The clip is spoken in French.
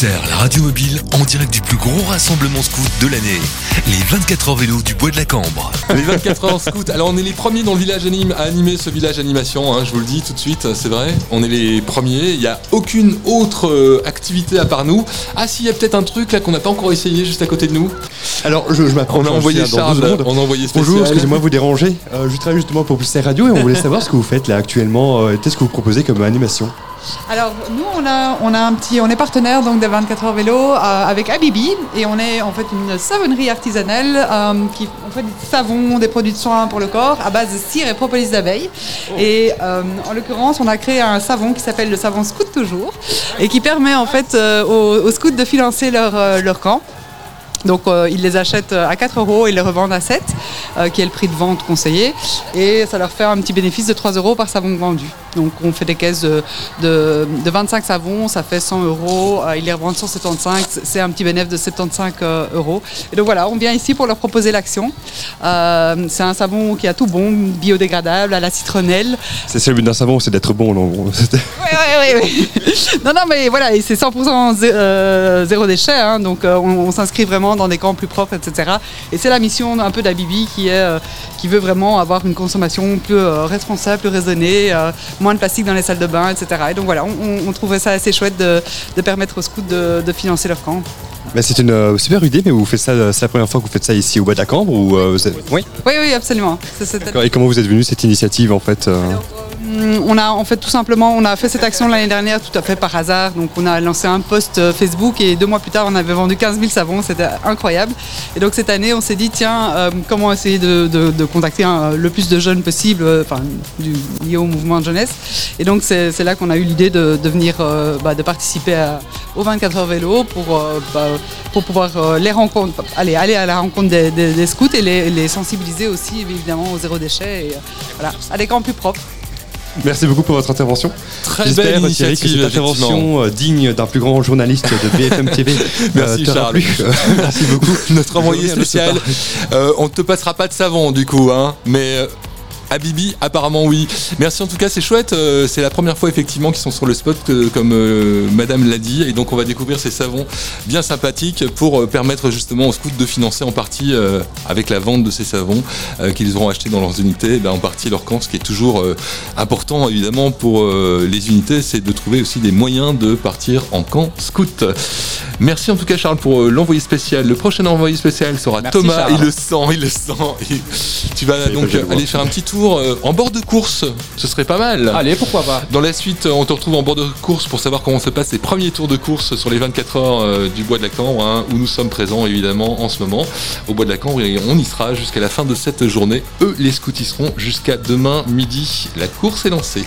La radio mobile, en direct du plus gros rassemblement scout de l'année. Les 24 heures vélo du Bois de la Cambre. Les 24 heures scout. Alors on est les premiers dans le village anime à animer ce village animation, hein, je vous le dis tout de suite, c'est vrai. On est les premiers, il n'y a aucune autre euh, activité à part nous. Ah si, il y a peut-être un truc là qu'on n'a pas encore essayé juste à côté de nous. Alors, je, je m'approche. On a envoyé dans Charles, on a envoyé spécial. Bonjour, excusez-moi de vous déranger. Euh, je travaille justement pour Pulsar Radio et on voulait savoir ce que vous faites là actuellement. Euh, Qu'est-ce que vous proposez comme animation? Alors nous on a, on a un petit, on est partenaire donc des 24 heures vélo euh, avec Abibi et on est en fait une savonnerie artisanale euh, qui fait des savons, des produits de soins pour le corps à base de cire et propolis d'abeille. Et euh, en l'occurrence on a créé un savon qui s'appelle le savon Scout toujours et qui permet en fait aux, aux scouts de financer leur, leur camp. Donc euh, ils les achètent à 4 euros et les revendent à 7, euh, qui est le prix de vente conseillé. Et ça leur fait un petit bénéfice de 3 euros par savon vendu. Donc on fait des caisses de, de, de 25 savons, ça fait 100 euros. Euh, ils les revendent 175, c'est un petit bénéfice de 75 euh, euros. Et donc voilà, on vient ici pour leur proposer l'action. Euh, c'est un savon qui a tout bon, biodégradable, à la citronnelle. C'est but d'un savon, c'est d'être bon. non Oui, oui, oui. oui. non, non, mais voilà, c'est 100% zé- euh, zéro déchet, hein, donc on, on s'inscrit vraiment dans des camps plus propres, etc. Et c'est la mission un peu d'Abibi qui, est, euh, qui veut vraiment avoir une consommation plus responsable, plus raisonnée, euh, moins de plastique dans les salles de bain, etc. Et donc voilà, on, trouvait ça assez chouette de, de permettre aux scouts de, de financer leur camp. Mais c'est une euh, super idée, mais vous faites ça, euh, c'est la première fois que vous faites ça ici au Bois de la Cambre ou euh, vous êtes- Oui. Oui, oui, absolument. C'est- c'est- D'accord. Et comment vous êtes venu cette initiative en fait euh On a en fait tout simplement, on a fait cette action l'année dernière tout à fait par hasard. Donc on a lancé un post euh, Facebook et deux mois plus tard on avait vendu 15 000 savons, c'était incroyable. Et donc cette année on s'est dit tiens euh, comment essayer de, contacter un- le plus de jeunes possible, euh, enfin du, lié au mouvement de jeunesse. Et donc c'est là qu'on a eu l'idée de, venir, bah, de participer à- aux 24 heures vélo pour, bah, pouvoir les rencontres, aller, aller à la rencontre des, scouts et les, sensibiliser aussi évidemment au zéro déchet et à des camps plus propres. Merci beaucoup pour votre intervention. Très belle que initiative. cette effectivement. intervention euh, digne d'un plus grand journaliste de BFM TV Merci, t'aura Charles. Euh, Merci beaucoup. Notre envoyé spécial. Euh, on ne te passera pas de savon du coup, hein, mais. Euh, à Bibi, apparemment oui. Merci en tout cas, c'est chouette. euh, c'est la première fois effectivement qu'ils sont sur le spot, que- comme euh, Madame l'a dit, et donc on va découvrir ces savons bien sympathiques pour euh, permettre justement aux scouts de financer en partie euh, avec la vente de ces savons euh, qu'ils auront achetés dans leurs unités, eh ben, en partie leur camp. Ce qui est toujours euh, important évidemment pour euh, les unités, c'est de trouver aussi des moyens de partir en camp scout. Merci en tout cas Charles pour l'envoyé spécial. Le prochain envoyé spécial sera Merci, Thomas. Charles. Il le sent, il le sent. Et tu vas donc aller faire un petit tour euh, en bord de course. Ce serait pas mal. Allez, pourquoi pas Dans la suite, euh, on te retrouve en bord de course pour savoir comment se passent les premiers tours de course sur les 24 heures euh, du Bois de la Cambre, hein, où nous sommes présents évidemment en ce moment au Bois de la Cambre et on y sera jusqu'à la fin de cette journée. Eux, les scouts y seront jusqu'à demain midi. La course est lancée.